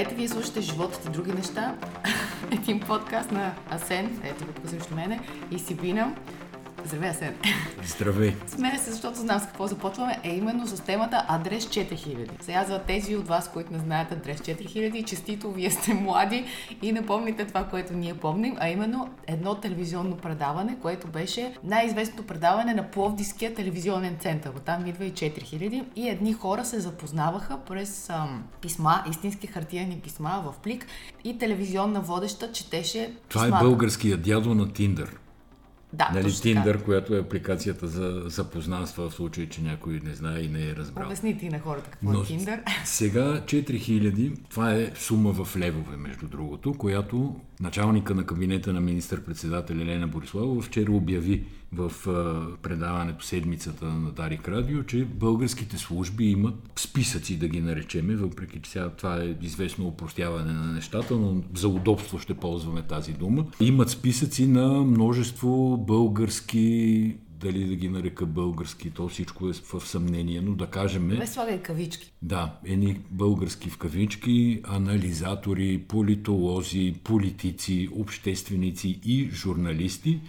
Здравейте, вие слушате Животът и други неща. Един подкаст на Асен, ето го срещу мене, и Сибина. Здравей, Асен. Здравей. Смея се, защото знам с какво започваме, е именно с темата Адрес 4000. Сега за тези от вас, които не знаят Адрес 4000, честито, вие сте млади и не помните това, което ние помним, а именно едно телевизионно предаване, което беше най-известното предаване на Пловдивския телевизионен център. Оттам идва и 4000 и едни хора се запознаваха през ам, писма, истински хартияни писма в плик и телевизионна водеща четеше Това писмата. е българския дядо на Тиндър. Да, Нали, така. Тиндър, която е апликацията за запознанства в случай, че някой не знае и не е разбрал. Обясни ти на хората какво Но е Тиндър. сега 4000, това е сума в левове, между другото, която началника на кабинета на министър-председател Елена Бориславова вчера обяви в предаването седмицата на Дарик Радио, че българските служби имат списъци, да ги наречеме, въпреки че сега това е известно упростяване на нещата, но за удобство ще ползваме тази дума. Имат списъци на множество български дали да ги нарека български, то всичко е в съмнение, но да кажем... Без слагай кавички. Да, едни български в кавички, анализатори, политолози, политици, общественици и журналисти.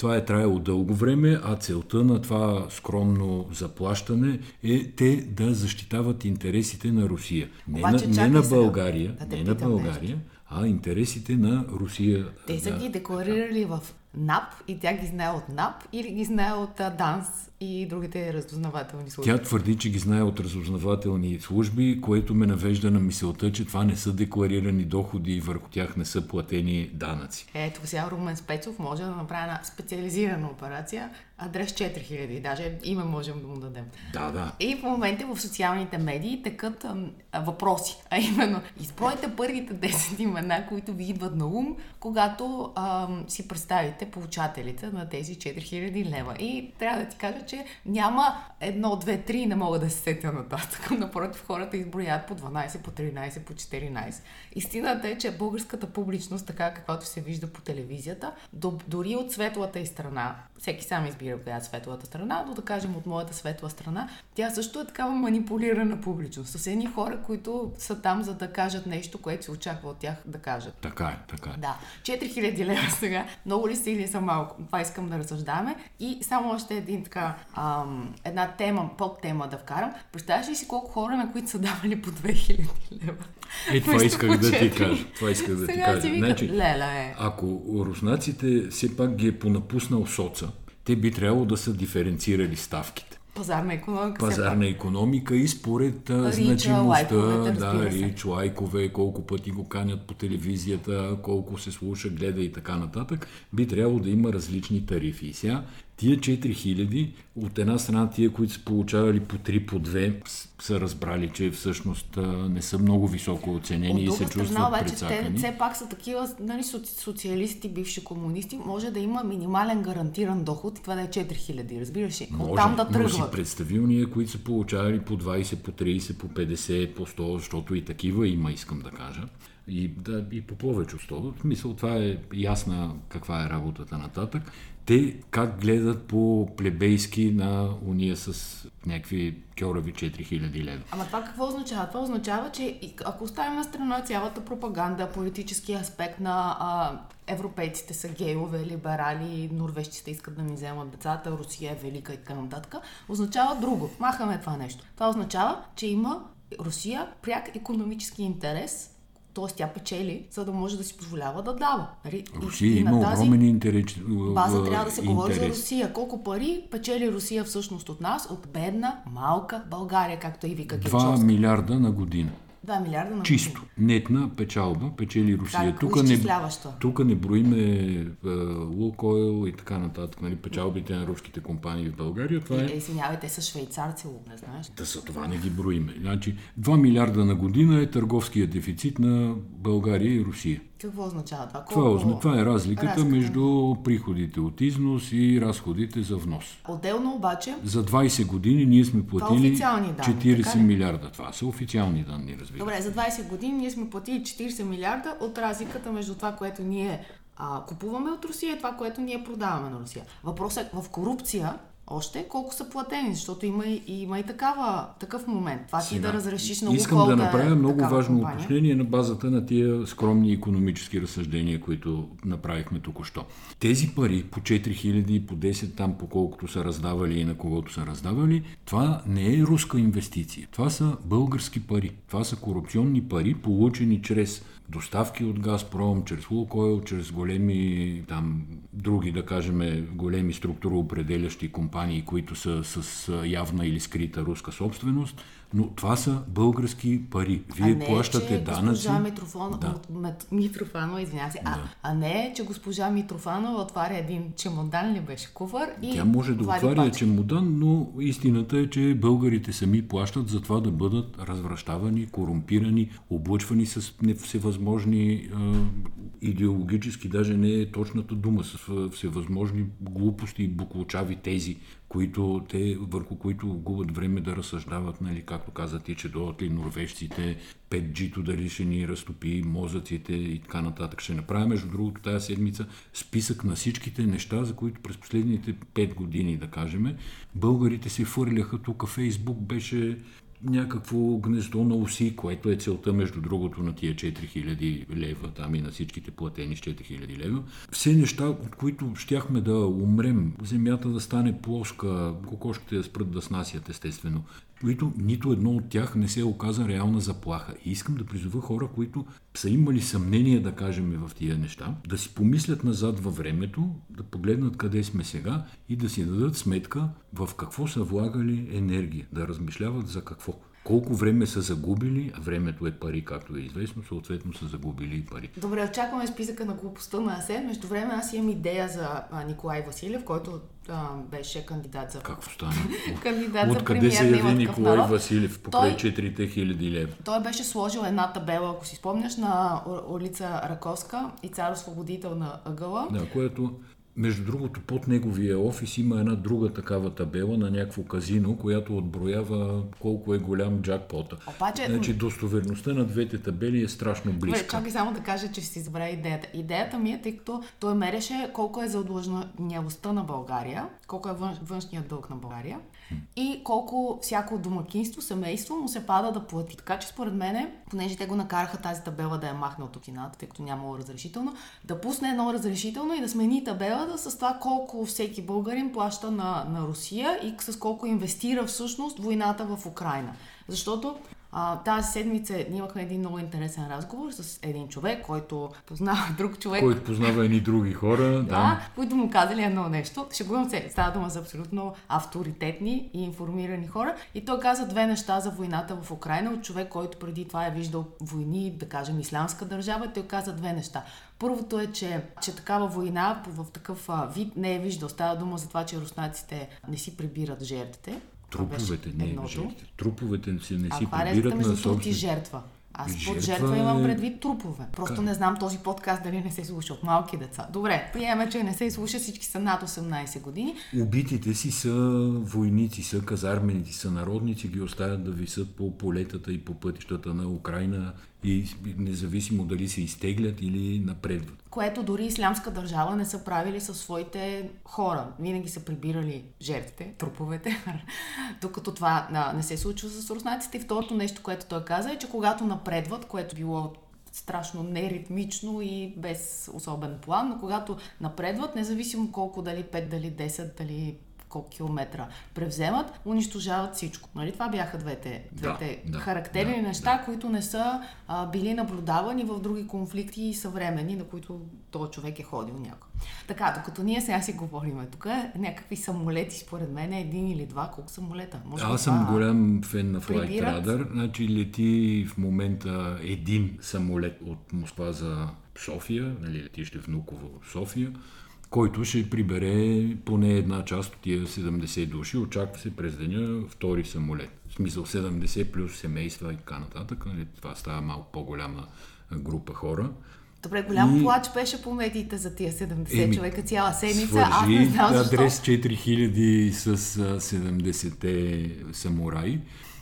Това е траяло дълго време, а целта на това скромно заплащане е те да защитават интересите на Русия. Не, Обаче, на, не на България, да не на България, а интересите на Русия. Те са да, ги декларирали в НАП и тя ги знае от НАП или ги знае от а, ДАНС и другите разузнавателни служби. Тя твърди, че ги знае от разузнавателни служби, което ме навежда на мисълта, че това не са декларирани доходи и върху тях не са платени данъци. Ето сега Румен Спецов може да направи една специализирана операция, адрес 4000, даже име можем да му дадем. Да, да. И в момента в социалните медии ам, а, въпроси, а именно избройте първите 10 имена, които ви идват на ум, когато ам, си представите получателите на тези 4000 лева. И трябва да ти кажа, че няма едно, две, три, не мога да се сетя нататък. Напротив, хората изброят по 12, по 13, по 14. Истината е, че българската публичност, така каквато се вижда по телевизията, до, дори от светлата и страна, всеки сам избира коя е светлата страна, но да кажем от моята светла страна, тя също е такава манипулирана публичност. С едни хора, които са там за да кажат нещо, което се очаква от тях да кажат. Така е, така е. Да, 4000 лева сега. Много ли са или са малко? Това искам да разсъждаваме. И само още един така, ам, една тема, подтема да вкарам. Представяш ли си колко хора, на които са давали по 2000 лева? Е, това исках да ти кажа. Това исках да ти кажа. си вика, Значи, леле, е. ако руснаците все пак ги е понапуснал соца, те би трябвало да са диференцирали ставките. Пазарна економика. Пазарна економика и според Рича, значимостта, да, рич, лайкове, колко пъти го канят по телевизията, колко се слуша, гледа и така нататък, би трябвало да има различни тарифи. И сега тия 4000, от една страна тия, които са получавали по 3, по 2, с- са разбрали, че всъщност не са много високо оценени и се друга страна, чувстват обаче, те прецакани. все пак са такива нали, соци- социалисти, бивши комунисти. Може да има минимален гарантиран доход и това да е 4000, разбираш ли? Може, Оттам да но си тръгват. представи уния, които са получавали по 20, по 30, по 50, по 100, защото и такива има, искам да кажа. И, да, и по повече от 100. В смисъл, това е ясна каква е работата нататък. Те как гледат по плебейски на уния с някакви кьорави 4000 лева. Ама това какво означава? Това означава, че ако оставим на страна цялата пропаганда, политически аспект на а, европейците са гейове, либерали, норвежците искат да ни вземат децата, Русия е велика и така нататък, означава друго. Махаме това нещо. Това означава, че има Русия пряк економически интерес т.е. тя печели, за да може да си позволява да дава. Нали? Русия и на има тази огромен интерес. база трябва да се говори за. Русия. Колко пари печели Русия всъщност от нас, от бедна, малка България, както и вика 2 Гилчовска. милиарда на година. 2 милиарда на Чисто. Нетна печалба печели Русия. Тук не, тук не броиме е, Лукойл и така нататък. Нали, печалбите на руските компании в България. Това е. Е, извинявай, те са швейцарци, не знаеш. Да за това не ги броиме. Значи 2 милиарда на година е търговския дефицит на България и Русия. Какво означава това? Това, Колко... озна- това е разликата, Разликата. между приходите от износ и разходите за внос. Отделно обаче, За 20 години ние сме платили данни, 40 така ли? милиарда. Това са официални данни, разбира. добре, за 20 години ние сме платили 40 милиарда от разликата между това, което ние а, купуваме от Русия и това, което ние продаваме на Русия. Въпросът е в корупция още, колко са платени, защото има и, има и такава, такъв момент. Това си да разрешиш на Искам да направя е много важно компания. уточнение на базата на тия скромни економически разсъждения, които направихме току-що. Тези пари по 4000 и по 10 там, по колкото са раздавали и на когото са раздавали, това не е руска инвестиция. Това са български пари. Това са корупционни пари, получени чрез доставки от Газпром, чрез Лукойл, чрез големи там други, да кажем, големи структуроопределящи компании, които са с явна или скрита руска собственост, но това са български пари. Вие а не, плащате че данъци. Госпожа Митрофон... Да. Мит... Митрофанова, извинявам се. А, Да. а не, че госпожа Митрофанова отваря един чемодан ли беше кувър и Тя може да отваря пачки. чемодан, но истината е, че българите сами плащат за това да бъдат развращавани, корумпирани, облъчвани с всевъзможни е, идеологически, даже не е точната дума, с е, всевъзможни глупости и буклучави тези, които те, върху които губят време да разсъждават, нали, както каза ти, че дойдат ли норвежците, 5G-то дали ще ни разтопи мозъците и така нататък. Ще направя, между другото, тази седмица списък на всичките неща, за които през последните 5 години, да кажем, българите се фърляха тук. Фейсбук беше някакво гнездо на уси, което е целта, между другото, на тия 4000 лева, там и на всичките платени с 4000 лева. Все неща, от които щяхме да умрем, земята да стане плоска, кокошките да спрат да снасят, естествено, които нито едно от тях не се оказа реална заплаха. И искам да призова хора, които са имали съмнение, да кажем, в тия неща, да си помислят назад във времето, да погледнат къде сме сега и да си дадат сметка в какво са влагали енергия, да размишляват за какво. Колко време са загубили, а времето е пари, както е известно, съответно са загубили и пари. Добре, очакваме списъка на глупостта на Асен. Между време аз имам идея за Николай Василев, който а, беше кандидат за... Какво стана? Кандидат за Откъде се премиер на яви Николай народ? Василев покрай Той- 4000 лева? Той беше сложил една табела, ако си спомняш, на улица Раковска и цар освободител на ъгъла. Да, което, между другото, под неговия офис има една друга такава табела на някакво казино, която отброява колко е голям джакпота. Обаче- Значи достоверността на двете табели е страшно Добре, близка. чакай само да кажа, че ще си забравя идеята. Идеята ми е, тъй като той мереше колко е задлъжнялостта на България, колко е вън, външният дълг на България и колко всяко домакинство, семейство му се пада да плати. Така че според мене, понеже те го накараха тази табела да я махне от общината, тъй като нямало разрешително, да пусне едно разрешително и да смени табелата с това колко всеки българин плаща на, на Русия и с колко инвестира всъщност войната в Украина. Защото а, тази седмица ние имахме един много интересен разговор с един човек, който познава друг човек. Който познава едни други хора. Да. Да, които му казали едно нещо. Шегувам се, става дума за абсолютно авторитетни и информирани хора. И той каза две неща за войната в Украина от човек, който преди това е виждал войни, да кажем, ислямска държава. Той каза две неща. Първото е, че, че такава война в такъв вид не е виждал. Става дума за това, че руснаците не си прибират жертвите. Труповете, не едното. жертвите. Труповете си не А си каква е прибират на собствен... жертва? Аз под Жертва жертва имам е- предвид трупове. Просто Как? не знам този подкаст дали не се слуша от малки деца. Добре, приемаме, че не се слуша, всички са над 18 години. Убитите си са войници, са казарменици, са народници, ги оставят да висят по полетата и по пътищата на Украина и независимо дали се изтеглят или напредват. Което дори ислямска държава не са правили със своите хора. Винаги са прибирали жертвите, труповете, докато това а, не се случва с руснаците. И второто нещо, което той каза е, че когато напредват, което било страшно неритмично и без особен план, но когато напредват, независимо колко, дали 5, дали 10, дали колко километра превземат, унищожават всичко. Нали? Това бяха двете, Да, двете да, характерни да, неща, които не са а, били наблюдавани в други конфликти и съвремени, на които този човек е ходил някой. Така, докато ние сега си говорим тук, някакви самолети, според мен, един или два, колко самолета? Може Аз съм голям фен на Flight. Radar. Значи лети в момента един самолет от Москва за София, нали, летище Внуково София, който ще прибере поне една част от тия 70 души. Очаква се през деня втори самолет. В смисъл 70 плюс семейства и така нататък. Нали, това става малко по-голяма група хора. Добре, голям И- плач беше по медиите за тия 70 Еми, човека цяла седмица. Аз Свържи не знам защо. адрес 4000 с а, 70-те самураи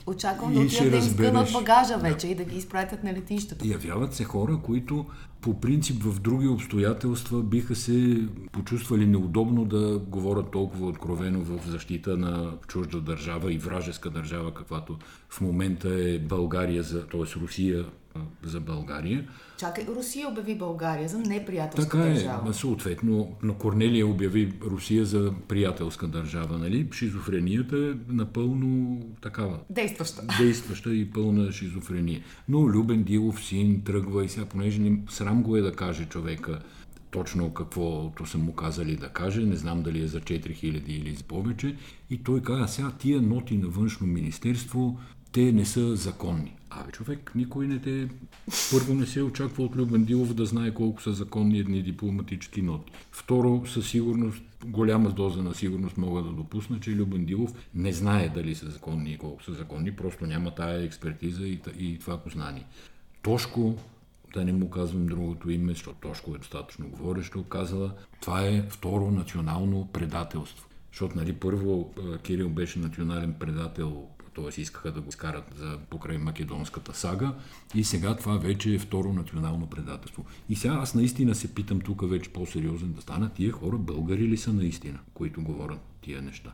Очаквам да отидат да изгънат багажа вече да. и да ги изпратят на летищата. Явяват се хора, които по принцип в други обстоятелства биха се почувствали неудобно да говорят толкова откровено в защита на чужда държава и вражеска държава, каквато в момента е България, т.е. Русия за България. Чакай, Русия обяви България за неприятелска така е, държава. Така е, съответно, но Корнелия обяви Русия за приятелска държава, нали? Шизофренията е напълно такава. Действаща. Действаща и пълна шизофрения. Но Любен Дилов син тръгва и сега, понеже не, срам го е да каже човека точно каквото са му казали да каже, не знам дали е за 4000 или за повече. И той каза, сега тия ноти на външно министерство, те не са законни. Абе, човек, никой не те... Първо не се очаква от Любен Дилов да знае колко са законни едни дипломатически ноти. Второ, със сигурност, голяма доза на сигурност мога да допусна, че Любен Дилов не знае дали са законни и колко са законни, просто няма тая експертиза и, и това познание. Тошко, да не му казвам другото име, защото Тошко е достатъчно говорещо, казала, това е второ национално предателство. Защото, нали, първо Кирил беше национален предател т.е. искаха да го скарат за покрай македонската сага и сега това вече е второ национално предателство. И сега аз наистина се питам тук вече по-сериозен да стана, тия хора българи ли са наистина, които говорят тия неща?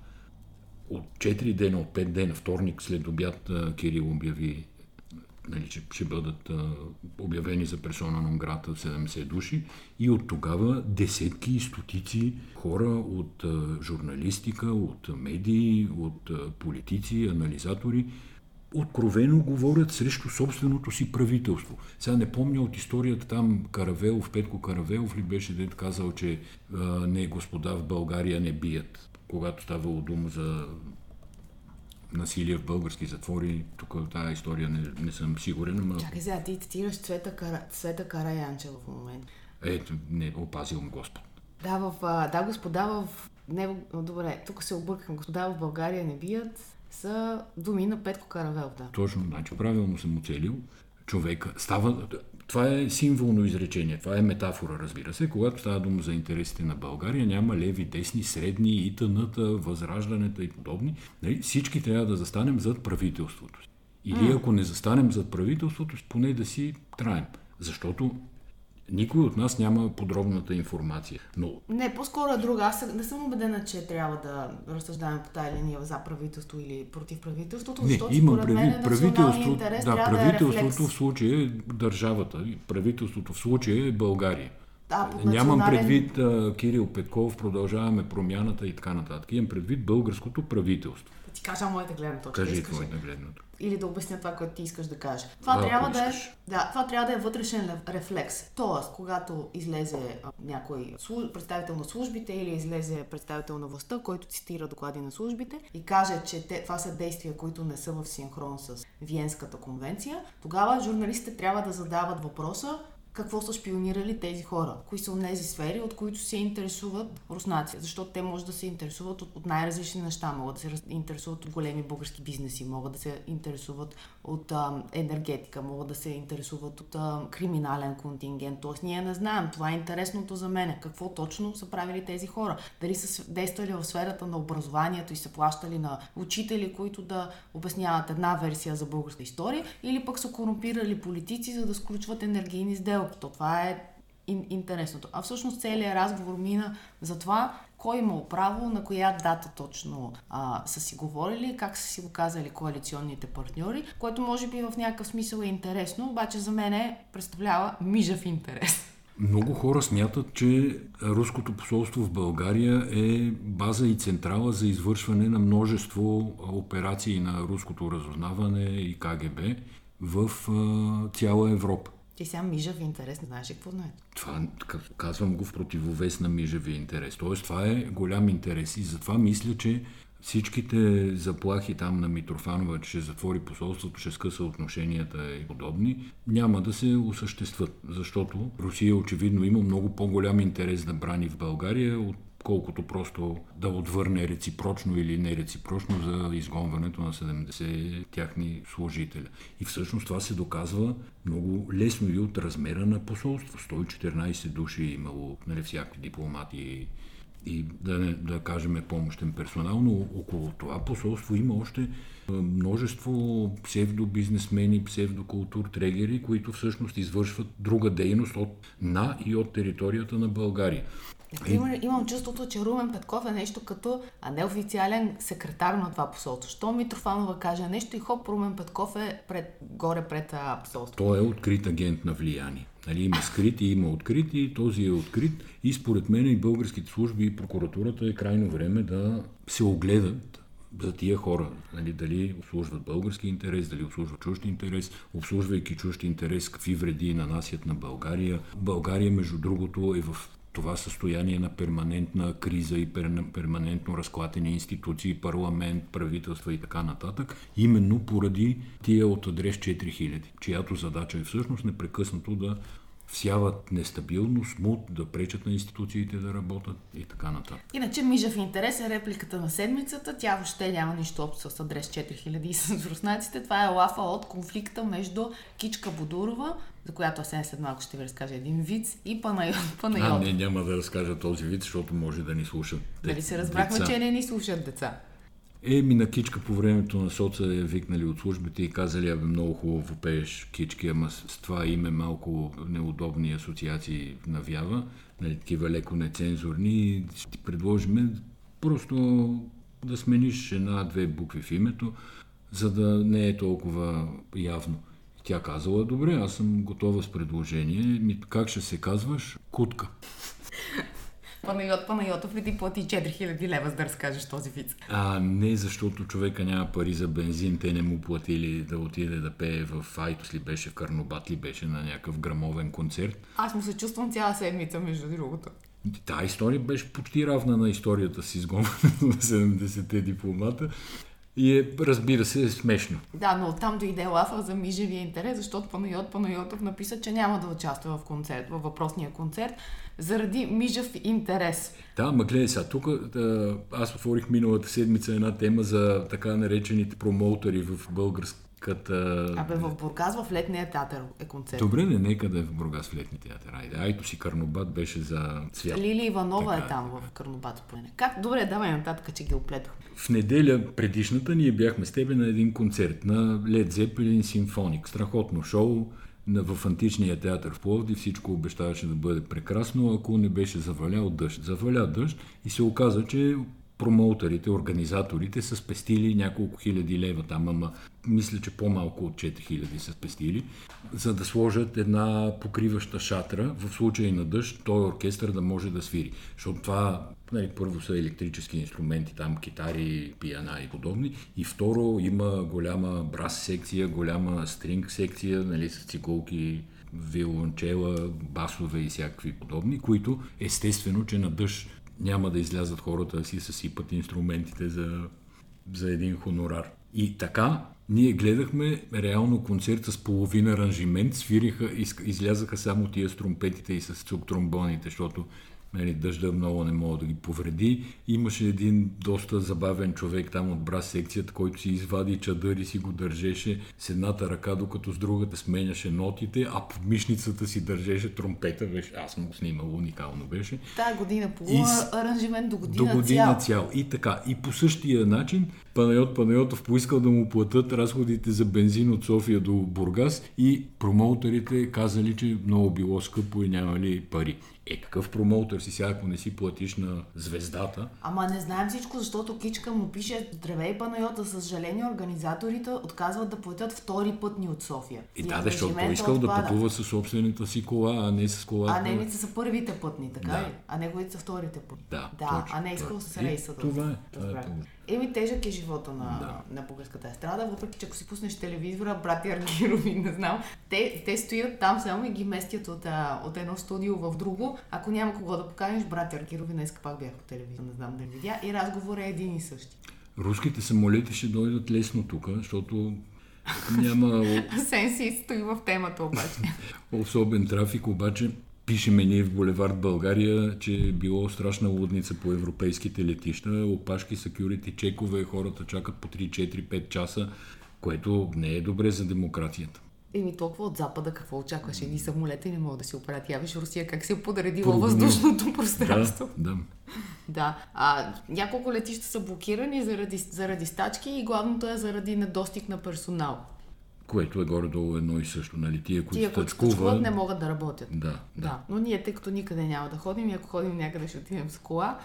От 4 дена, от 5 дена, вторник след обяд Кирил обяви нали, че ще бъдат а, обявени за персона на грата 70 души и от тогава десетки и стотици хора от а, журналистика, от медии, от а, политици, анализатори откровено говорят срещу собственото си правителство. Сега не помня от историята там Каравелов, Петко Каравелов ли беше дед казал, че а, не господа в България не бият, когато ставало дума за насилие в български затвори. Тук тази история не, не съм сигурен. Ама... Чакай сега, ти цитираш Цвета, Кара... Цвета Караянчева в момента. Ето, не, опазил ме Господ. Да, в, да, господа в... Не, добре, тук се объркам. Господа в България не бият са думи на Петко Каравел, да. Точно, значи правилно съм оцелил. Човека става това е символно изречение, това е метафора, разбира се. Когато става дума за интересите на България, няма леви, десни, средни, итъната, възраждането и подобни. Нали? Всички трябва да застанем зад правителството. Или ако не застанем зад правителството, поне да си траем. Защото никой от нас няма подробната информация. Но... Не, по-скоро е друга. Аз не съм убедена, че трябва да разсъждаваме по тази линия за правителство или против правителството, не, защото имам според мен правителство, интерес да, правителството да е в случая е държавата, правителството в случая е България. Да, Нямам предвид а, Кирил Петков, продължаваме промяната и така нататък. Имам предвид българското правителство. Ти кажа моята гледна точка. Кажи твоята гледна точка или да обясня това, което ти искаш да кажеш. Това, да, трябва, да е, да, това трябва да е вътрешен рефлекс. Тоест, когато излезе а, някой служ... представител на службите или излезе представител на властта, който цитира доклади на службите и каже, че те, това са действия, които не са в синхрон с Виенската конвенция, тогава журналистите трябва да задават въпроса какво са шпионирали тези хора, кои са тези сфери, от които се интересуват руснаци, защото те може да се интересуват от, от най-различни неща, могат да се интересуват от големи български бизнеси, могат да се интересуват от а, енергетика, могат да се интересуват от а, криминален контингент, т.е. ние не знаем, това е интересното за мен, какво точно са правили тези хора, дали са действали в сферата на образованието и са плащали на учители, които да обясняват една версия за българска история, или пък са корумпирали политици, за да сключват енергийни сделки то това е интересното. А всъщност целият разговор мина за това, кой има право, на коя дата точно а, са си говорили, как са си го казали коалиционните партньори, което може би в някакъв смисъл е интересно, обаче за мен е, представлява мижав интерес. Много хора смятат, че руското посолство в България е база и централа за извършване на множество операции на руското разузнаване и КГБ в цяла Европа. Ти сега мижав интерес, не знаеш какво знае. Това казвам го в противовес на мижавия интерес. Тоест това е голям интерес и затова мисля, че всичките заплахи там на Митрофанова, че ще затвори посолството, ще скъса отношенията и подобни, няма да се осъществят, защото Русия очевидно има много по-голям интерес да брани в България от колкото просто да отвърне реципрочно или нереципрочно за изгонването на 70 тяхни служителя. И всъщност това се доказва много лесно и от размера на посолство. 114 души е имало нали, всякакви дипломати и да, не, да кажем помощен персонал, но около това посолство има още множество псевдобизнесмени, псевдокултур трегери, които всъщност извършват друга дейност от, на и от територията на България. Има, имам чувството, че Румен Петков е нещо като а неофициален секретар на това посолство. Що Митрофанова каже нещо и хоп, Румен Петков е пред, горе пред посолството. Той е открит агент на влияние. Нали, има скрит и има открит и този е открит. И според мен и българските служби и прокуратурата е крайно време да се огледат за тия хора. Нали, дали обслужват български интерес, дали обслужват чужд интерес, обслужвайки чужд интерес, какви вреди нанасят на България. България, между другото, е в това състояние на перманентна криза и перманентно разклатени институции, парламент, правителства и така нататък, именно поради тия от адрес 4000, чиято задача е всъщност непрекъснато да всяват нестабилност, мут, да пречат на институциите да работят и така нататък. Иначе Мижа в интерес е репликата на седмицата. Тя въобще няма нищо общо с адрес 4000 и с руснаците. Това е лафа от конфликта между Кичка Бодурова, за която Асен след малко ще ви разкаже един виц, и Панайот. Панайот. А, не, няма да разкажа този виц, защото може да ни слушат. Дали се разбрахме, деца. че не ни слушат деца? Еми на кичка по времето на соца е викнали от службите и казали, абе много хубаво пееш кички, ама с това име малко неудобни асоциации навява, нали, такива леко нецензурни. Ти предложиме просто да смениш една-две букви в името, за да не е толкова явно. Тя казала, добре, аз съм готова с предложение. Ми, как ще се казваш? Кутка. Панайот Панайотов ли ти плати 4000 лева, за да разкажеш този вид? А, не, защото човека няма пари за бензин. Те не му платили да отиде да пее в Айтос ли беше, в Карнобат ли беше на някакъв грамовен концерт. Аз му се чувствам цяла седмица, между другото. Та история беше почти равна на историята с изгонването на 70-те дипломата. И е, разбира се, е смешно. Да, но оттам дойде лафа за мижевия интерес, защото Панайот Панайотов написа, че няма да участва в концерт, във въпросния концерт, заради мижев интерес. Да, ма гледай сега, тук аз отворих миналата седмица една тема за така наречените промоутери в българска като... Абе, в Бургас в летния театър е концерт. Добре, не, нека да е в Бургас в летния театър. Айде, айто си Карнобат беше за цвят. Лили Иванова така, е там в Карнобат. Как? Добре, давай нататък, че ги оплетох. В неделя предишната ние бяхме с тебе на един концерт на Led Zeppelin Symphonic. Страхотно шоу в античния театър в Пловди всичко обещаваше да бъде прекрасно, ако не беше завалял дъжд. Заваля дъжд и се оказа, че промоутерите, организаторите са спестили няколко хиляди лева там, ама мисля, че по-малко от 4000 са спестили, за да сложат една покриваща шатра в случай на дъжд, той оркестър да може да свири. Защото това нали, първо са електрически инструменти, там китари, пиана и подобни. И второ има голяма брас секция, голяма стринг секция, нали, с циколки, виолончела, басове и всякакви подобни, които естествено, че на дъжд няма да излязат хората да си съсипат инструментите за, за един хонорар. И така, ние гледахме реално концерта с половина аранжимент, свириха, излязаха само тия с тромпетите и с цук тромбоните, защото нали, дъжда много не мога да ги повреди. Имаше един доста забавен човек там от брас секцията, който си извади чадър и си го държеше с едната ръка, докато с другата сменяше нотите, а под мишницата си държеше тромпета. Беше, аз съм го снимал, уникално беше. Та година половина, аранжимент до година, до година цял. цял. И така. И по същия начин Панайот Панайотов поискал да му платят разходите за бензин от София до Бургас и промоутерите казали, че много било скъпо и нямали пари. Е, какъв промоутър си сега, ако не си платиш на звездата? Ама не знаем всичко, защото Кичка му пише Здравей, Панайот, за съжаление организаторите отказват да платят втори пътни от София. И, и да, защото той искал отпада. да пътува със собствената си кола, а не с кола. А неговите са първите пътни, така да. ли? А неговите са вторите пътни. Да, да точно, а не искал с рейса. Да това е. Това е Еми, тежък е живота на, да. на българската естрада, въпреки че ако си пуснеш телевизора, брати Аргирови, не знам, те, те стоят там само и ги местят от, от едно студио в друго. Ако няма кого да поканиш, брати Аргирови, днес пак бях по телевизора, не знам да видя. И разговор е един и същи. Руските самолети ще дойдат лесно тук, защото няма... Сенси стои в темата обаче. Особен трафик, обаче Пишеме ние в Булевард България, че е било страшна лудница по европейските летища. Опашки, секюрити, чекове, хората чакат по 3, 4, 5 часа, което не е добре за демокрацията. Еми толкова от Запада, какво очакваш? Едни самолети не могат да си оправят. Я виж Русия как се е подредила Прогноз. въздушното пространство. Да, да. Да. А, няколко летища са блокирани заради, заради стачки и главното е заради недостиг на персонал. Което е горе-долу едно и също, нали? Тия, които които стачкуват, не могат да работят. Да, да. Да, но ние, тъй като никъде няма да ходим и ако ходим някъде ще отидем с кола,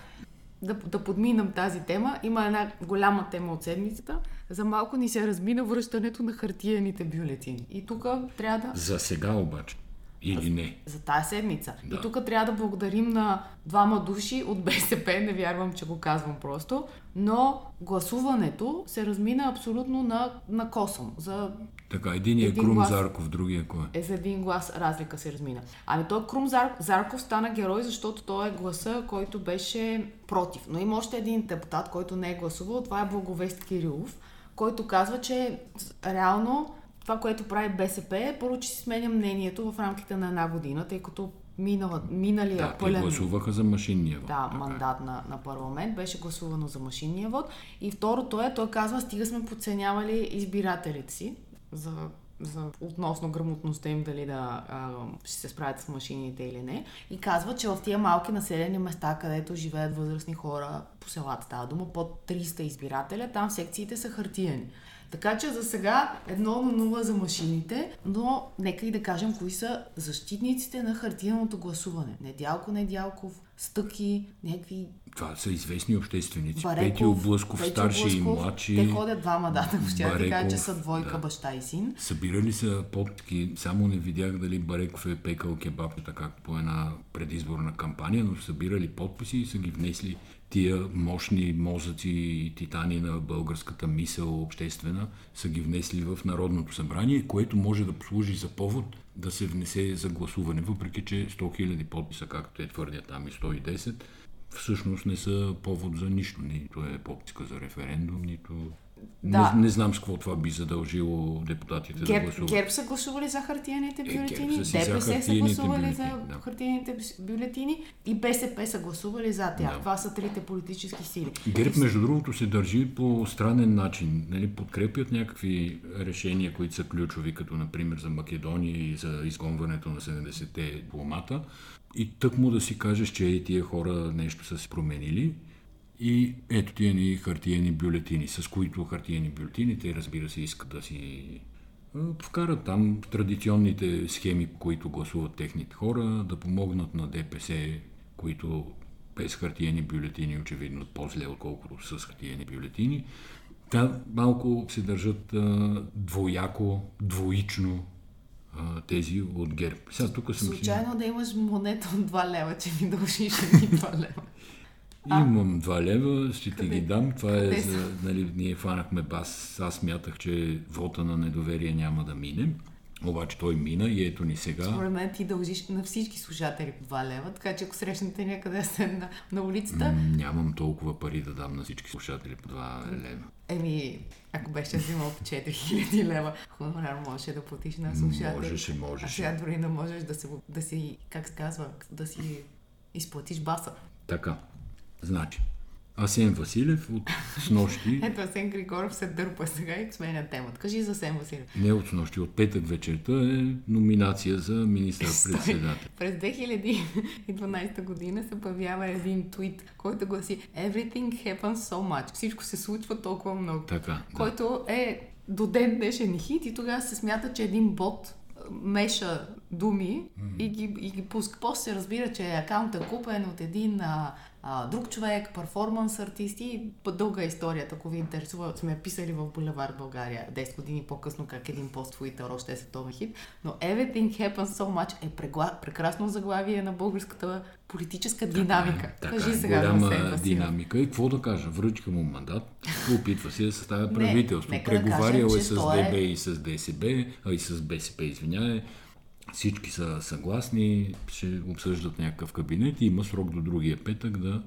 да, да подминам тази тема. Има една голяма тема от седмицата. За малко ни се размина връщането на хартияните бюлетини. И тук трябва да... За сега обаче. Или не. За тая седмица. Да. И тук трябва да благодарим на двама души от БСП, не вярвам, че го казвам просто, но гласуването се размина абсолютно на, на косъм. За Така, един е Един Крум глас. Зарков, другия кой е? е за един глас разлика се размина. Ами той Крум Зар... Зарков стана герой, защото той е гласа, който беше против. Но има още един депутат, който не е гласувал, това е Благовест Кирилов, който казва, че реално това, което прави БСП е първо, че си сменя мнението в рамките на една година, тъй като минала, миналия Да, пълен гласуваха за машинния вот. да, Така е. мандат на, на парламент беше гласувано за машинния вод. И второто е, той казва, стига сме подценявали избирателите си за, за относно грамотността им дали да а, ще се справят с машините или не. И казва, че в тия малки населени места, където живеят възрастни хора по селата, става дума под 300 избирателя, там секциите са хартияни. Така че за сега едно на нула за машините, но нека и да кажем кои са защитниците на хартияното гласуване. Недялко Недялков, Стъки, някакви Това са известни общественици. Бареков, Пети Облъсков, старши и Блъсков. младши. Те ходят двама, да, да ще да ти кажа, че Бареков, са двойка да. баща и син. Събирали са подки, само не видях дали Бареков е пекал кебаб, така по една предизборна кампания, но събирали подписи и са ги внесли тия мощни мозъци и титани на българската мисъл обществена, са ги внесли в Народното събрание, което може да послужи за повод да се внесе за гласуване, въпреки че 100 000 подписа, както те твърдят там и 110, всъщност не са повод за нищо. Нито е подписка за референдум, нито... Да. Не, не знам с какво това би задължило депутатите да Герб, гласуват. ГЕРБ са гласували за хартияните ГЕРБ бюлетини, са си за ДПС са гласували за бюлетини, да. хартияните бюлетини и БСП са гласували за тях. Да. Това са трите политически сили. ГЕРБ, между другото, се държи по странен начин. Нали, подкрепят някакви решения, които са ключови, като например за Македония и за изгонването на 70-те дипломата. И тък му да си кажеш, че е, тия хора нещо са се променили. И ето тия ни хартиени бюлетини, с които хартиени бюлетини, те разбира се искат да си вкарат там традиционните схеми, които гласуват техните хора, да помогнат на ДПС, които без хартиени бюлетини очевидно по-зле, отколкото с хартиени бюлетини. Та малко се държат а, двояко, двоично а, тези от ГЕРБ. Сега тук съм си... Случайно да имаш монета от 2 лева, че ми дължиш едни 2 лева. Имам 2 лева, ще ти ги дам. Това е за... Нали, ние фанахме бас. Аз смятах, че вота на недоверие няма да мине. Обаче той мина и ето ни сега. Според мен ти дължиш на всички слушатели по 2 лева, така че ако срещнете някъде на, на улицата, М, Нямам толкова пари да дам на всички слушатели по 2 лева. Еми, ако беше взимал по 4000 лева, хонорар можеше да платиш на слушател. Можеше, А можеше. сега дори не можеш да, се, да си, как се казва, да си изплатиш баса. Така. Значи, Асен Василев от снощи, Ето Асен Григоров се дърпа сега и сменя темата. Кажи за Асен Василев. не от снощи, от петък вечерта е номинация за министър-председател. През 2012 година се появява един твит, който гласи Everything happens so much. Всичко се случва толкова много. Така, да. Който е до ден днешен хит и тогава се смята, че един бот меша думи и, ги, и ги пуска. После се разбира, че акаунтът е купен от един а, а, друг човек, перформанс артист и по дълга история, ако ви интересува, сме писали в Булевард България 10 години по-късно как един пост в Twitter още е световен хит, но Everything Happens So Much е прегла... прекрасно заглавие на българската политическа динамика. Така Кажи е, сега голяма Василев. динамика. И какво да кажа? Връчка му мандат, опитва се да съставя правителство. да Преговарял кажем, е с той е- ДБ и с ДСБ, а и с БСП, извиняе. Всички са съгласни, ще обсъждат някакъв кабинет и има срок до другия петък да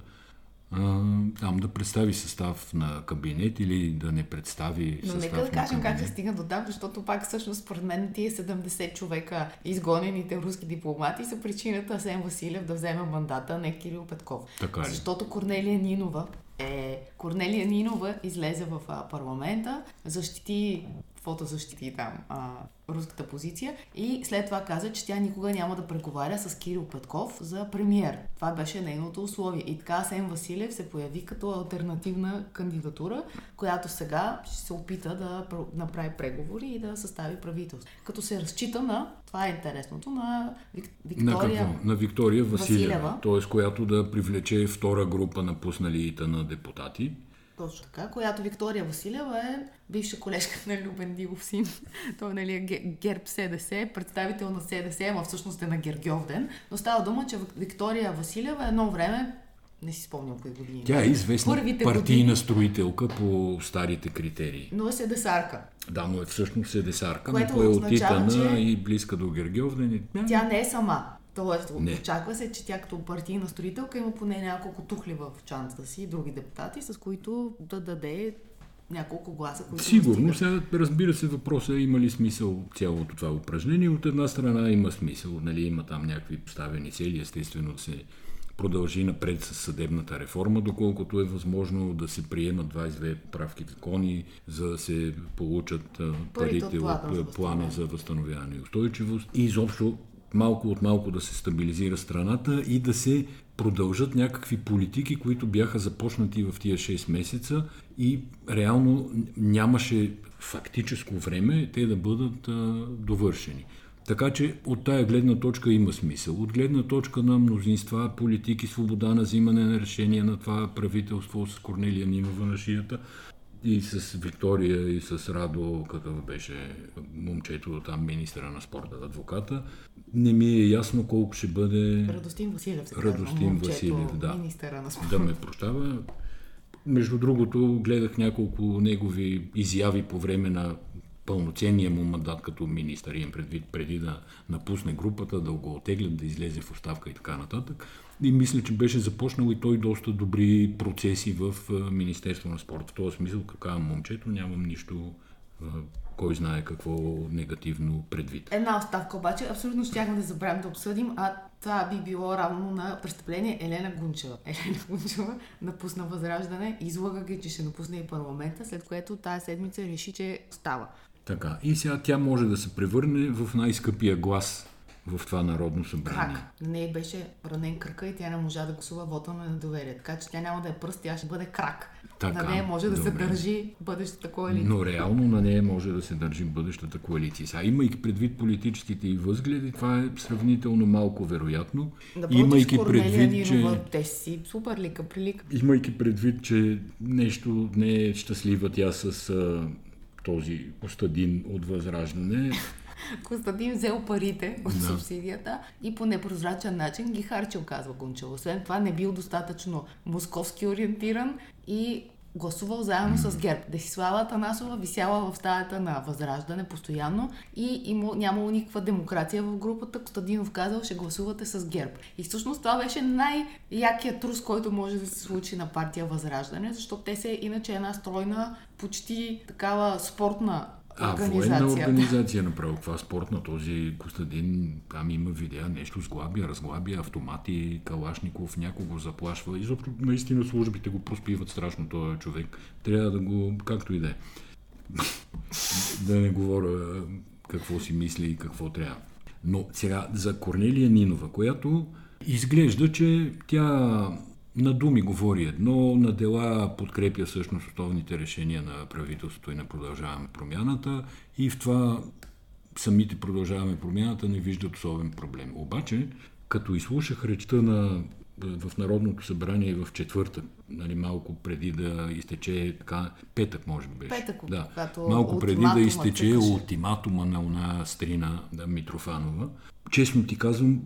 там да представи състав на кабинет или да не представи Но състав нека да на кажем как кабинет. се стига до там, защото пак всъщност според мен тия 70 човека изгонените руски дипломати са причината Асен Василев да вземе мандата, а не Кирил Петков. Така ли? Защото Корнелия Нинова е... Корнелия Нинова излезе в парламента, защити каквото защити там а, руската позиция. И след това каза, че тя никога няма да преговаря с Кирил Петков за премиер. Това беше нейното условие. И така Сен Василев се появи като альтернативна кандидатура, която сега ще се опита да направи преговори и да състави правителство. Като се разчита на, това е интересното, на Вик, Виктория... На какво? На Виктория Василева, Василева. т.е. която да привлече втора група напусналите на депутати точно така, която Виктория Василева е бивша колежка на Любен Дилов син. Той нали, е герб СДС, представител на СДС, ама всъщност е на Гергьовден. Но става дума, че Виктория Василева едно време не си спомням кои години. Тя е известна Първите партийна години, строителка по старите критерии. Но е седесарка. Да, но е всъщност седесарка, но е отитана че... и близка до Гергьовден. Тя не е сама. Тоест, не. очаква се, че тя като партийна строителка има поне няколко тухли в чантата си, други депутати, с които да даде няколко гласа, които Сигурно, сега разбира се въпроса е има ли смисъл цялото това упражнение. От една страна има смисъл, нали, има там някакви поставени цели, естествено се продължи напред с съдебната реформа, доколкото е възможно да се приемат 22 правки закони, за да се получат парите от плана за възстановяване и устойчивост. И изобщо малко от малко да се стабилизира страната и да се продължат някакви политики, които бяха започнати в тия 6 месеца и реално нямаше фактическо време те да бъдат а, довършени. Така че от тая гледна точка има смисъл. От гледна точка на мнозинства, политики, свобода на взимане на решения на това правителство с Корнелия Нинова на шията, и с Виктория, и с Радо, какъв беше момчето там, министра на спорта, адвоката. Не ми е ясно колко ще бъде... Радостин Василев. Радостин Василев, да. Министъра на спорта. Да ме прощава. Между другото, гледах няколко негови изяви по време на пълноценния му мандат като министър, им предвид преди да напусне групата, да го отеглят, да излезе в оставка и така нататък. И мисля, че беше започнал и той доста добри процеси в Министерство на спорта. В този смисъл, казвам момчето, нямам нищо кой знае какво негативно предвид. Една оставка обаче, абсолютно щяхме да забравим да обсъдим, а това би било равно на престъпление Елена Гунчева. Елена Гунчева напусна Възраждане, излага ги, че ще напусне и парламента, след което тази седмица реши, че става. Така. И сега тя може да се превърне в най-скъпия глас в това народно събрание. Крак. Не беше ранен кръка и тя не можа да гласува вота на недоверие. Така че тя няма да е пръст, тя ще бъде крак. Така, на нея може да добре. се държи бъдещата коалиция. Но реално на нея може да се държи бъдещата коалиция. Сега, имайки предвид политическите и възгледи, това е сравнително малко вероятно. Да имайки предвид, че... Те си супер лика прилика. Имайки предвид, че нещо не е щастлива тя с този Костадин от Възраждане, Константин взел парите от да. субсидията и по непрозрачен начин ги харчил, казва Гунчев. Освен това не бил достатъчно московски ориентиран и гласувал заедно с ГЕРБ. Десислава Танасова висяла в стаята на Възраждане постоянно и има, нямало никаква демокрация в групата. Костадинов казал, ще гласувате с ГЕРБ. И всъщност това беше най-якият трус, който може да се случи на партия Възраждане, защото те са иначе една стройна, почти такава спортна а, военна организация направо. Това спортна, този Костадин, там има видеа, нещо сглабя, разглабя, автомати, Калашников, някого заплашва. Изобщо наистина службите го проспиват страшно този човек. Трябва да го, както и да е. да не говоря какво си мисли и какво трябва. Но сега за Корнелия Нинова, която изглежда, че тя на думи говори едно, на дела подкрепя всъщност основните решения на правителството и на продължаваме промяната и в това самите продължаваме промяната не виждат особен проблем. Обаче, като изслушах речта на в Народното събрание в четвъртък, нали, малко преди да изтече така, петък може би беше. Петък, да. Малко преди да изтече ултиматума на она Стрина да, Митрофанова. Честно ти казвам,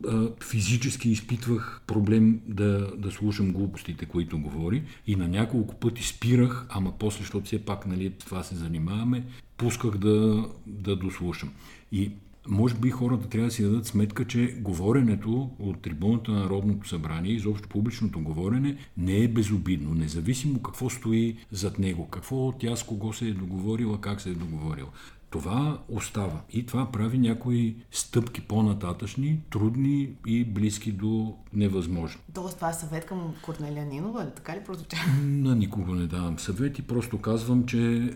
физически изпитвах проблем да, да слушам глупостите, които говори и на няколко пъти спирах, ама после, защото все пак нали, това се занимаваме, пусках да, да дослушам. И може би хората трябва да си дадат сметка, че говоренето от трибуната на Народното събрание, изобщо публичното говорене, не е безобидно, независимо какво стои зад него, какво тя с кого се е договорила, как се е договорила. Това остава и това прави някои стъпки по-нататъчни, трудни и близки до невъзможно. Тоест това е съвет към Корнелия Нинова, така ли прозвуча? На никого не давам съвети, просто казвам, че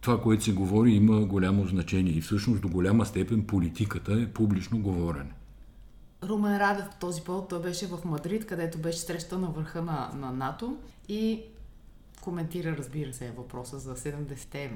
това, което се говори, има голямо значение и всъщност до голяма степен политиката е публично говорене. Румен Радев този повод, той беше в Мадрид, където беше среща на върха на, на НАТО и коментира, разбира се, въпроса за 70-те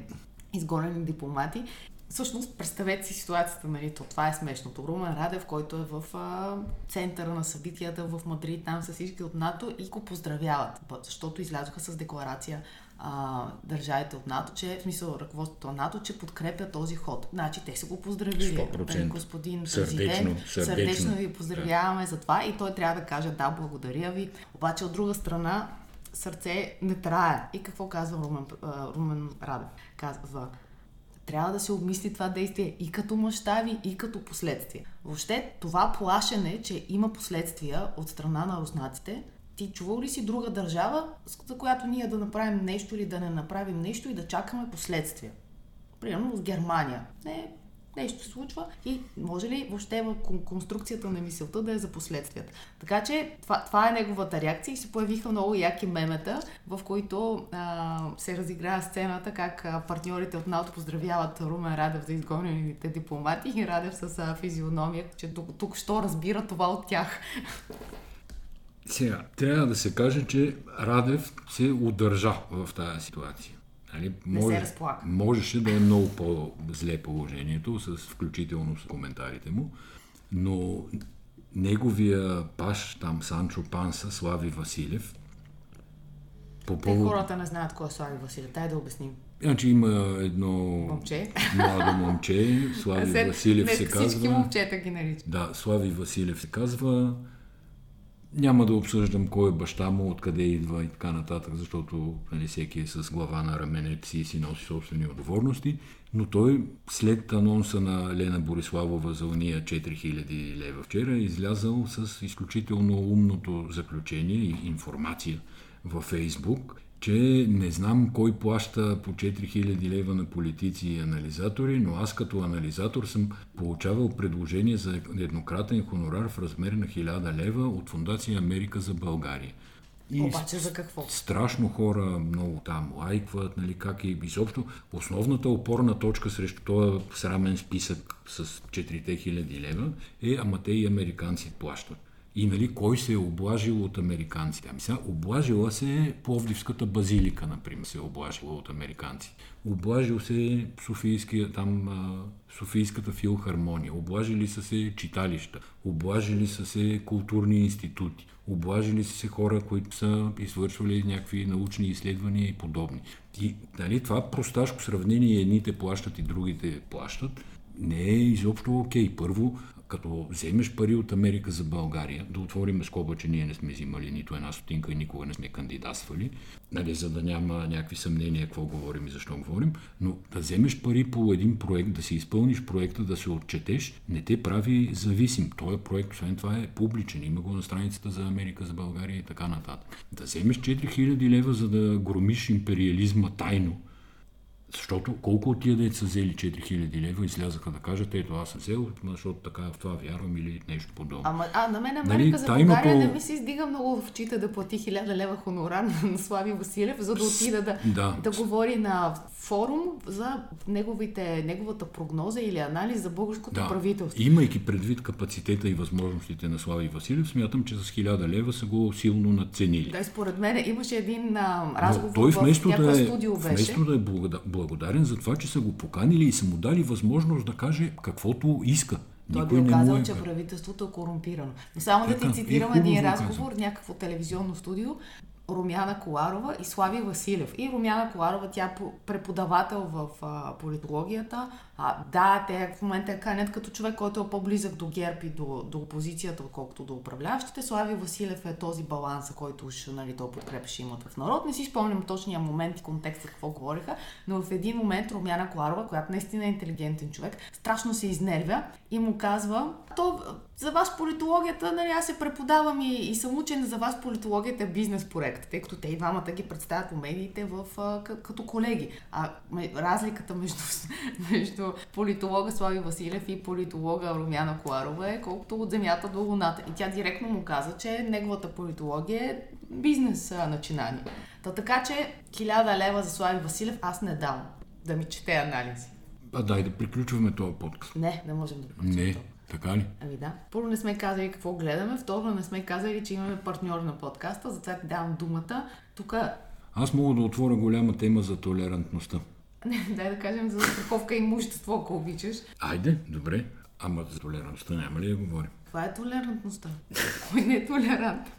изгонени дипломати. Всъщност, представете си ситуацията, нали, то това е смешното. Румен Радев, който е в а, центъра на събитията в Мадрид, там са всички от НАТО и го поздравяват, защото излязоха с декларация а, държавите от НАТО, че в смисъл ръководството на НАТО, че подкрепя този ход. Значи те са го поздравили. 100%. Господин Сърдечно, президент, сърдечно. сърдечно ви поздравяваме за това и той трябва да каже да, благодаря ви. Обаче от друга страна сърце не трае. И какво казва Румен, Румен Радев? Казва, трябва да се обмисли това действие и като мащаби, и като последствия. Въобще това плашене, че има последствия от страна на руснаците, ти чувал ли си друга държава, за която ние да направим нещо или да не направим нещо и да чакаме последствия? Примерно в Германия. Не, нещо случва и може ли въобще в конструкцията на мисълта да е за последствията. Така че това, това е неговата реакция и се появиха много яки мемета, в които а, се разиграва сцената как партньорите от НАТО поздравяват Румен Радев за изгонените дипломати и Радев с а, физиономия, че тук, тук що разбира това от тях. Сега, трябва да се каже, че Радев се удържа в тази ситуация. Нали, Не се разплака. можеше да е много по-зле положението, с, включително с коментарите му, но неговия паш, там Санчо Панса, Слави Василев, по Те хората не знаят кой е Слави Василев. Дай да обясним. Значи има едно момче. младо момче, Слави Василев се казва. Всички момчета ги наричат. Да, Слави Василев се казва. Няма да обсъждам кой е баща му, откъде идва и така нататък, защото нали, всеки е с глава на раменете си и си носи собствени отговорности. Но той след анонса на Лена Бориславова за уния 4000 лева вчера е излязал с изключително умното заключение и информация във Фейсбук, че не знам кой плаща по 4000 лева на политици и анализатори, но аз като анализатор съм получавал предложение за еднократен хонорар в размер на 1000 лева от Фундация Америка за България. И Обаче за какво? Страшно хора много там лайкват, нали, как и изобщо. Основната опорна точка срещу този срамен списък с 4000 лева е, ама те и американци плащат. И нали, кой се е облажил от американците? Ами сега, облажила се Пловдивската базилика, например, се е облажила от американци. Облажил се Софийския, там, Софийската филхармония. Облажили са се читалища. Облажили са се културни институти. Облажили са се хора, които са извършвали някакви научни изследвания и подобни. И нали, това просташко сравнение, едните плащат и другите плащат, не е изобщо окей. Първо, като вземеш пари от Америка за България, да отворим скоба, че ние не сме взимали нито една стотинка и никога не сме кандидатствали, нали, за да няма някакви съмнения какво говорим и защо говорим, но да вземеш пари по един проект, да си изпълниш проекта, да се отчетеш, не те прави зависим. Този проект, освен това, е публичен. Има го на страницата за Америка, за България и така нататък. Да вземеш 4000 лева, за да громиш империализма тайно, защото колко от тия деца са взели 4000 лева, излязаха да кажат, ето аз съм взел, защото така в това вярвам или нещо подобно. Ама, а на мен Америка нали, за. България не ми се издига много в очите да плати 1000 лева хонорар на Слави Василев, за да отида да, да. да говори на форум за неговите, неговата прогноза или анализ за българското да. правителство. Имайки предвид капацитета и възможностите на Слави Василев, смятам, че с 1000 лева са го силно надценили. Да, според мен имаше един а, разговор той вместо в да е, студио беше. Вместо да е благодарен за това, че са го поканили и са му дали възможност да каже каквото иска. Той Никой би не казал, е... че правителството е корумпирано. Но само да Така, ти и цитирам хубаво един го разговор, каза. някакво телевизионно студио, Румяна Коларова и Слави Василев. И Румяна Коларова, тя е преподавател в а, политологията. А, да, те в момента я канят като човек, който е по-близък до ГЕРБ и до, до опозицията, отколкото до управляващите. Слави Василев е този баланс, който уж нали, той подкрепеше имат в народ. Не си спомням точния момент и контекст какво говориха, но в един момент Румяна Коларова, която наистина е интелигентен човек, страшно се изнервя и му казва, то за вас политологията, нали, аз се преподавам и, и съм учен за вас политологията е бизнес проект, тъй като те и двамата ги представят по медиите в, като колеги. А разликата между, между политолога Слави Василев и политолога Румяна Коларова е колкото от земята до луната. И тя директно му каза, че неговата политология е бизнес начинание. Та така че 1000 лева за Слави Василев аз не давам. да ми чете анализи. А дай да приключваме този подкаст. Не, не можем да приключим Не, това. Така ли? Ами да. Първо не сме казали какво гледаме, второ не сме казали, че имаме партньор на подкаста, затова ти давам думата. Тук, Аз мога да отворя голяма тема за толерантността. не, дай да кажем за страховка и имущество, ако обичаш. Айде, добре. Ама за толерантността няма ли да говорим? Това е толерантността. Кой не е толерант?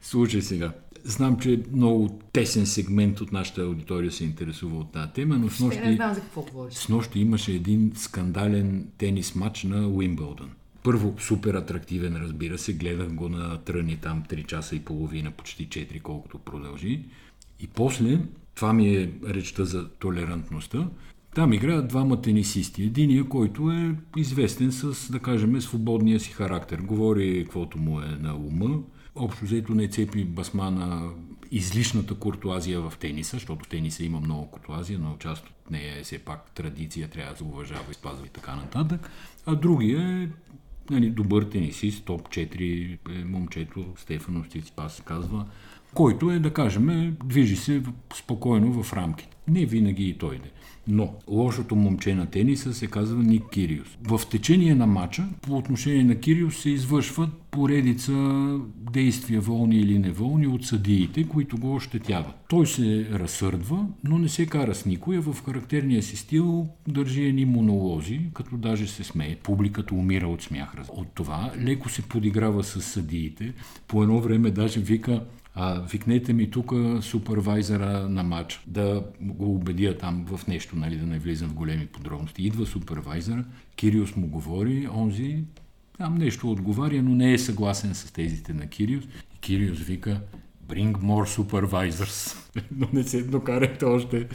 Слушай сега. Знам, че много тесен сегмент от нашата аудитория се интересува от тази тема, но с Ще не нощи, знам за какво говориш. с нощи имаше един скандален тенис матч на Уимбълдън. Първо, супер атрактивен, разбира се. Гледах го на тръни там 3 часа и половина, почти 4, колкото продължи. И после, това ми е речта за толерантността, там играят двама тенисисти. Единия, който е известен с, да кажем, свободния си характер. Говори каквото му е на ума. Общо взето не цепи басма на излишната куртуазия в тениса, защото в тениса има много куртуазия, но част от нея е все пак традиция, трябва да се уважава и спазва и така нататък. А другия е нали, добър тенисист, топ 4 е момчето, Стефано Стиципас казва, който е, да кажем, движи се спокойно в рамките. Не винаги и той де. Но лошото момче на тениса се казва Ник Кириус. В течение на матча, по отношение на Кириус, се извършват поредица действия, волни или неволни, от съдиите, които го ощетяват. Той се разсърдва, но не се кара с никой, в характерния си стил държи едни монолози, като даже се смее. Публиката умира от смях. От това леко се подиграва с съдиите. По едно време даже вика а, викнете ми тук супервайзера на матч, да го убедя там в нещо, нали, да не влизам в големи подробности. Идва супервайзера, Кириус му говори, онзи там нещо отговаря, но не е съгласен с тезите на Кириус. И Кириус вика, bring more supervisors. но не се докарайте още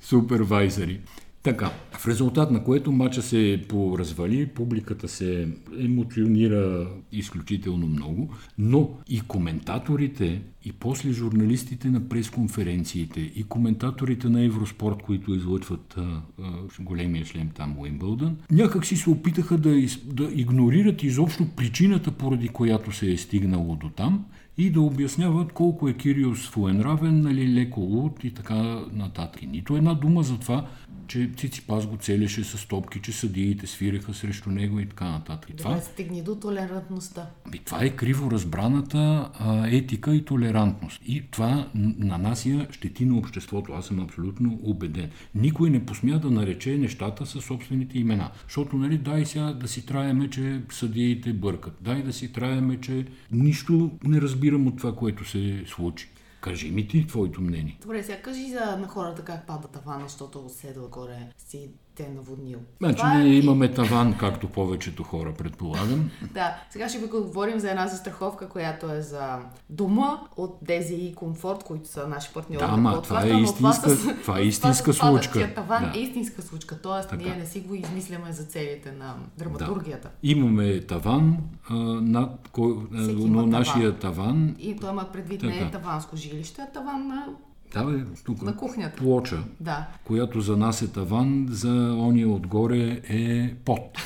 супервайзери. Така, в резултат на което матча се поразвали, публиката се емоционира изключително много, но и коментаторите, и после журналистите на пресконференциите, и коментаторите на Евроспорт, които излъчват а, а, големия шлем там Уимбълдън, някак си се опитаха да, из, да игнорират изобщо причината, поради която се е стигнало до там и да обясняват колко е Кириус своенравен, нали, леко луд и така нататък. Нито една дума за това, че Циципас го целеше с топки, че съдиите свиреха срещу него и така нататък. И това, Добре, стигни до толерантността. и това е криво разбраната а, етика и толерантност. И това нанася щети на обществото. Аз съм абсолютно убеден. Никой не посмя да нарече нещата със собствените имена. Защото, нали, дай сега да си траеме, че съдиите бъркат. Дай да си траеме, че нищо не разбирам от това, което се случи. Кажи ми ти твоето мнение. Добре, сега кажи за на хората как пада тавана, защото седва горе си те наводнил. Значи Това е- ние имаме таван, както повечето хора предполагам. Да, сега ще ви говорим за една застраховка, която е за дома от Дези и Комфорт, които са наши партньори. Да, подкаста, това е истинска- с- това е истинска падащия случка. Таван Да. е истинска случка, т.е. Така. ние не си го измисляме за целите на драматургията. Имаме таван, а, над кой, но нашия таван И той има предвид не е таванско жилище, а таван на, Да, бе, тук. на кухнята. Плоча, Да. която за нас е таван, за ония отгоре е под.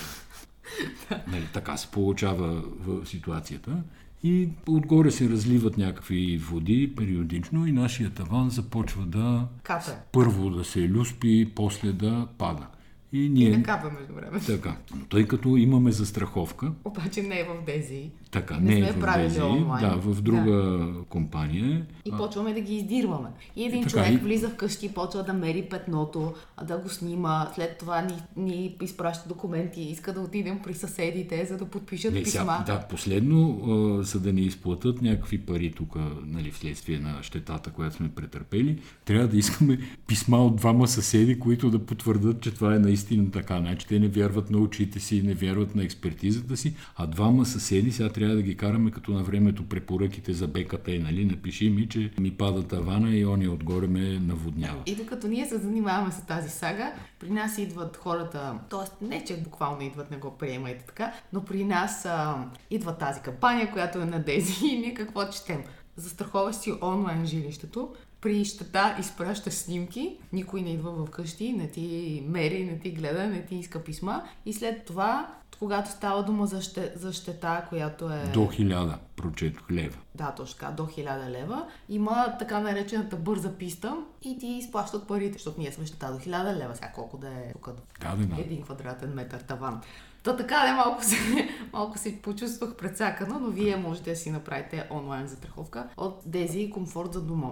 нали, така се получава в ситуацията. И отгоре се разливат някакви води периодично и нашия таван започва да Капе. първо да се люспи, после да пада. И И ние... не капе между време. Така. Но тъй като имаме застраховка, Обаче не е в Дези. Така, Не не, сме е в правили онлайн. да, в друга компания. И почваме да ги издирваме. И един Така, човек и- влиза вкъщи, почва да мери петното, да го снима. След това ни, ни изпраща документи, иска да отидем при съседите, за да подпишат Не, писма. сега, да, последно, а, за да ни изплатят някакви пари тук, нали, вследствие на щетата, която сме претърпели, трябва да искаме писма от двама съседи, които да потвърдят, че това е наистина така. Значи те не вярват на очите си, не вярват на експертизата си, а двама съседи, сега трябва да ги караме като на времето препоръките за БКП, нали, напиши ми, че ми пада тавана и ония отгоре ме наводнява. И докато ние се занимаваме с тази сага, при нас идват хората, т.е. не че буквално идват, не го приемайте така, но при нас а, идва тази кампания, която е на Дези и ние какво четем? Застраховаш си онлайн жилището при щета изпращаш снимки, никой не идва вкъщи, не ти мери, не ти гледа, не ти иска писма и след това когато става дума за, ще, за щета, която е... До хиляда, прочетох лева. Да, точно така, до хиляда лева. Има така наречената бърза писта и ти изплащат парите, защото ние сме щета до хиляда лева, сега колко да е тук да, да. един квадратен метър таван. То така не малко се, малко се почувствах прецакано, но вие можете да си направите онлайн застраховка от Дези Комфорт за дома.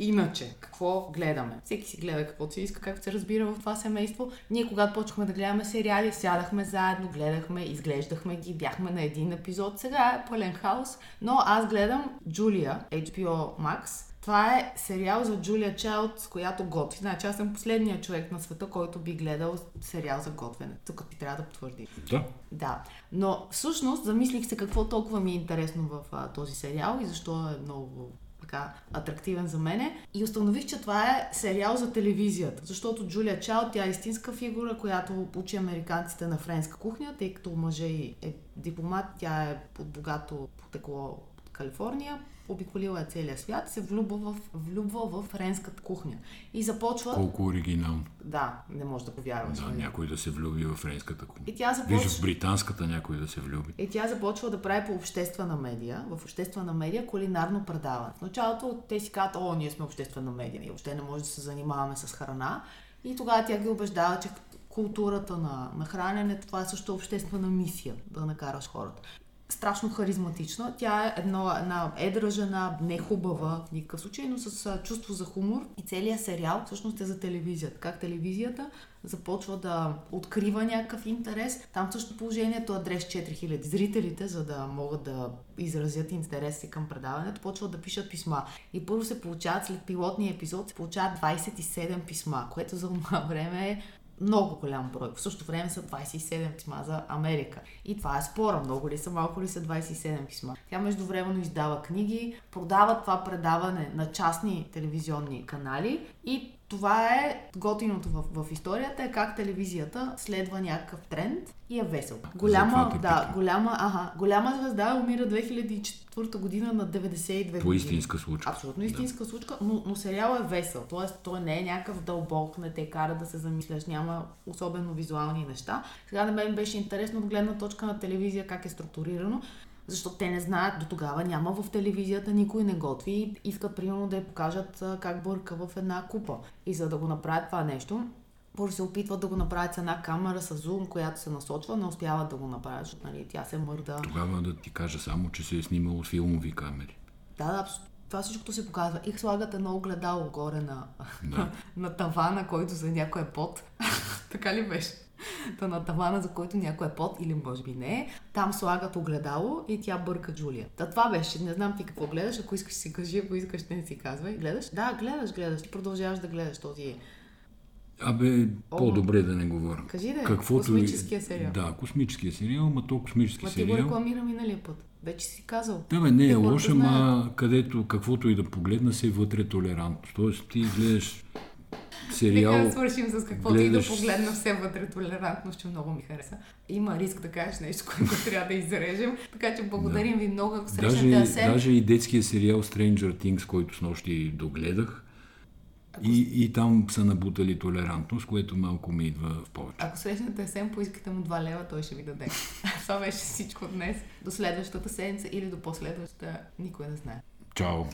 Иначе, какво гледаме? Всеки си гледа каквото си иска, както се разбира в това семейство. Ние, когато почнахме да гледаме сериали, сядахме заедно, гледахме, изглеждахме ги, бяхме на един епизод. Сега е пълен хаос, но аз гледам Джулия, HBO Max. Това е сериал за Джулия Чайлд, с която готви. Значи аз съм последният човек на света, който би гледал сериал за готвене. Тук ти трябва да потвърдиш. Да. Да. Но всъщност замислих се какво толкова ми е интересно в а, този сериал и защо е много така атрактивен за мене. И установих, че това е сериал за телевизията, защото Джулия Чао, тя е истинска фигура, която учи американците на френска кухня, тъй като мъжа е дипломат, тя е под богато потекло от Калифорния обиколила е целия свят, се влюбва в, влюбва в френската кухня. И започва... Колко оригинално. Да, не може да повярваш. Да, нали? някой да се влюби в френската кухня. И тя започва... Виж в британската някой да се влюби. И тя започва да прави по обществена медия, в обществена медия кулинарно предаване. В началото те си казват, о, ние сме обществена медия, ние въобще не може да се занимаваме с храна. И тогава тя ги убеждава, че културата на, на хранене, това е също обществена мисия, да накараш хората страшно харизматична. Тя е едно, една едра жена, не хубава в никакъв случай, но с чувство за хумор. И целият сериал всъщност е за телевизията. Как телевизията започва да открива някакъв интерес. Там също положението адрес 4000. Зрителите, за да могат да изразят интерес си към предаването, почват да пишат писма. И първо се получават, след пилотния епизод, се получават 27 писма, което за това време е много голям брой. В същото време са 27 писма за Америка. И това е спора. Много ли са, малко ли са 27 писма. Тя междувременно издава книги, продава това предаване на частни телевизионни канали и това е готиното в, в историята, е как телевизията следва някакъв тренд и е весел. Голяма, да, голяма, ага, голяма звезда умира 2004 година на 92 години. По истинска случка. Абсолютно истинска да. случка, но, но сериал е весел. Тоест, той не е някакъв дълбок, не те кара да се замисляш, няма особено визуални неща. Сега на мен беше интересно от гледна точка на телевизия как е структурирано. Защото те не знаят, до тогава няма в телевизията, никой не готви и искат примерно да я покажат как бърка в една купа. И за да го направят това нещо, първо се опитват да го направят с една камера с зум, която се насочва, не успяват да го направят, защото нали, тя се мърда. Тогава да ти кажа само, че се е снимало с филмови камери. Да, да, това всичкото се показва. И слагат едно огледало горе на, да. на тавана, който за някой е под. така ли беше? Та на тавана, за който някой е под или може би не е. Там слагат огледало и тя бърка Джулия. Та това беше. Не знам ти какво гледаш. Ако искаш си кажи, ако искаш не си казвай. Гледаш? Да, гледаш, гледаш. Ти продължаваш да гледаш този Абе, по-добре да не говоря. Кажи да, Каквото космическия сериал. Да, космическия сериал, ма то космически ма сериал. Ма ти го рекламира миналия път. Вече си казал. Да, бе, не е лоша, ма където, каквото и да погледна, се вътре толерантност. Тоест ти гледаш сериал... Нека да свършим с каквото гледаш... и да погледна все вътре толерантност, че много ми хареса. Има риск да кажеш нещо, което трябва да изрежем. Така че благодарим да. ви много, ако срещнете даже, Даже и детския сериал Stranger Things, който с нощи догледах, и, и там са набутали толерантност, което малко ми идва в повече. Ако срещнете Асен, поискате му 2 лева, той ще ви даде. Това беше всичко днес. До следващата седмица или до последващата, никой не знае. Чао!